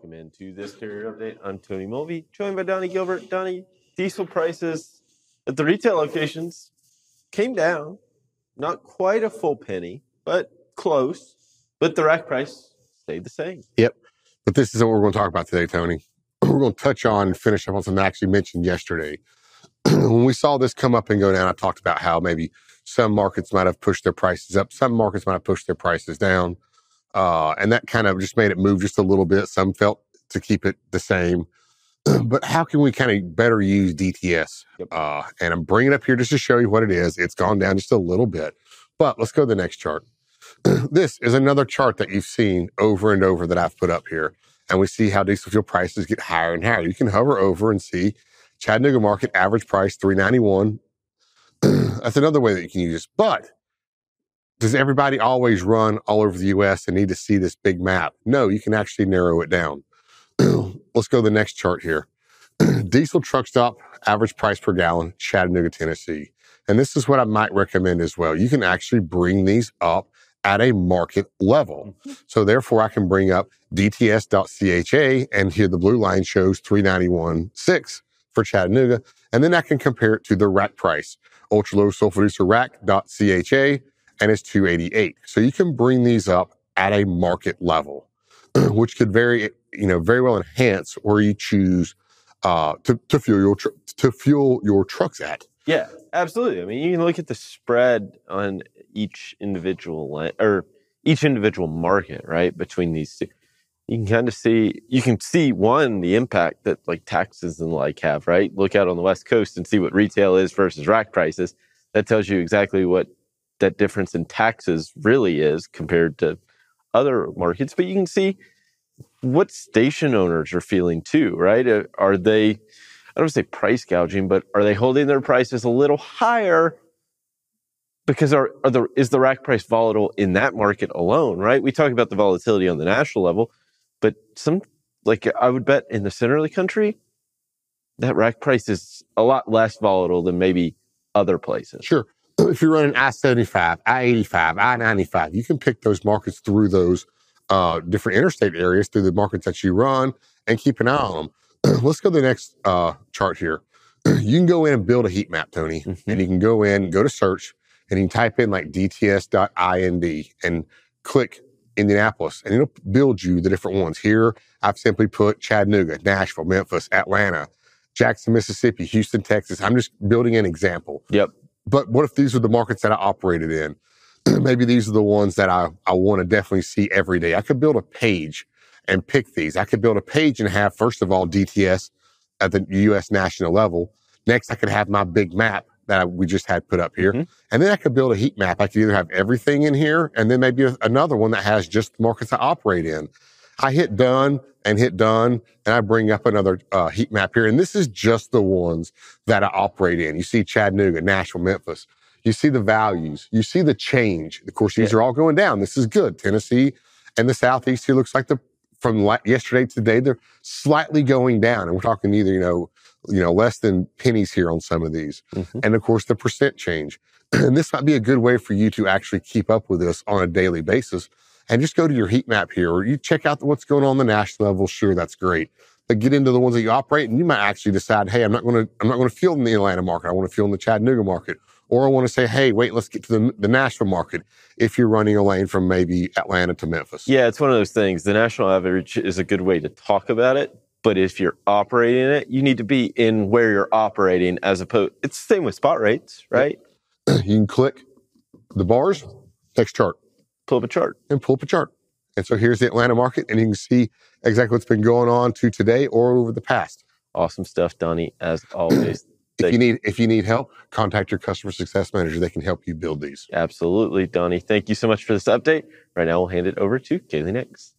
welcome into this carrier update. I'm Tony Mulvey, joined by Donny Gilbert. Donny, diesel prices at the retail locations came down, not quite a full penny, but close. But the rack price stayed the same. Yep. But this is what we're going to talk about today, Tony. We're going to touch on, and finish up on something I actually mentioned yesterday. when we saw this come up and go down, I talked about how maybe some markets might have pushed their prices up, some markets might have pushed their prices down. Uh, and that kind of just made it move just a little bit. Some felt to keep it the same. but how can we kind of better use DTS? Yep. Uh, and I'm bringing it up here just to show you what it is. It's gone down just a little bit. But let's go to the next chart. this is another chart that you've seen over and over that I've put up here. And we see how diesel fuel prices get higher and higher. You can hover over and see Chattanooga market average price 391. That's another way that you can use this. But does everybody always run all over the US and need to see this big map? No, you can actually narrow it down. Let's go to the next chart here. Diesel truck stop average price per gallon, Chattanooga, Tennessee. And this is what I might recommend as well. You can actually bring these up at a market level. Mm-hmm. So therefore I can bring up DTS.CHA and here the blue line shows 391.6 for Chattanooga. And then I can compare it to the rack price, ultra low sulfur reducer rack.CHA and it's 288. So you can bring these up at a market level, which could very, you know, very well enhance where you choose uh, to, to fuel your tr- to fuel your trucks at. Yeah, absolutely. I mean, you can look at the spread on each individual or each individual market, right? Between these two, you can kind of see you can see one the impact that like taxes and like have, right? Look out on the West Coast and see what retail is versus rack prices. That tells you exactly what that difference in taxes really is compared to other markets. But you can see what station owners are feeling too, right? Uh, Are they, I don't say price gouging, but are they holding their prices a little higher because are, are the, is the rack price volatile in that market alone, right? We talk about the volatility on the national level, but some, like I would bet in the center of the country, that rack price is a lot less volatile than maybe other places. Sure. If you're running I 75, I 85, I 95, you can pick those markets through those uh, different interstate areas through the markets that you run and keep an eye on them. Let's go to the next uh, chart here. You can go in and build a heat map, Tony, Mhm. and you can go in, go to search, and you can type in like dts.ind and click Indianapolis, and it'll build you the different ones. Here, I've simply put Chattanooga, Nashville, Memphis, Atlanta, Jackson, Mississippi, Houston, Texas. I'm just building an example. Yep. But what if these are the markets that I operated in? Maybe these are the ones that I, I want to definitely see every day. I could build a page and pick these. I could build a page and have, first of all, DTS at the US national level. Next, I could have my big map that I, we just had put up here. Mhm. And then I could build a heat map. I could either have everything in here and then maybe another one that has just the markets I operate in. I hit done and hit done and I bring up another uh, heat map here. And this is just the ones that I operate in. You see Chattanooga, Nashville, Memphis. You see the values. You see the change. Of course, these Yeah. are all going down. This is good. Tennessee and the Southeast here looks like the from la- yesterday to today, they're slightly going down. And we're talking either, you know, you know, less than pennies here on some of these. Mhm. And of course, the percent change. And this might be a good way for you to actually keep up with this on a daily basis. And just go to your heat map here, or you check out what's going on, the national level. Sure, that's great. But get into the ones that you operate, and you might actually decide, hey, I'm not going to, I'm not going to fuel in the Atlanta market. I want to fuel in the Chattanooga market, or I want to say, hey, wait, let's get to the, the Nashville market. If you're running a lane from maybe Atlanta to Memphis, Yeah, it's one of those things. The national average is a good way to talk about it, but if you're operating it, you need to be in where you're operating as opposed. It's the same with spot rates, right? you can click the bars, next chart. Pull up a chart. and pull up a chart. And so here's the Atlanta market, and you can see exactly what's been going on to today or over the past. Awesome stuff, Donny, as always. If you need if you need help, contact your customer success manager. They can help you build these. Absolutely, Donny. Thank you so much for this update. Right now, we'll hand it over to Kaylee Nix.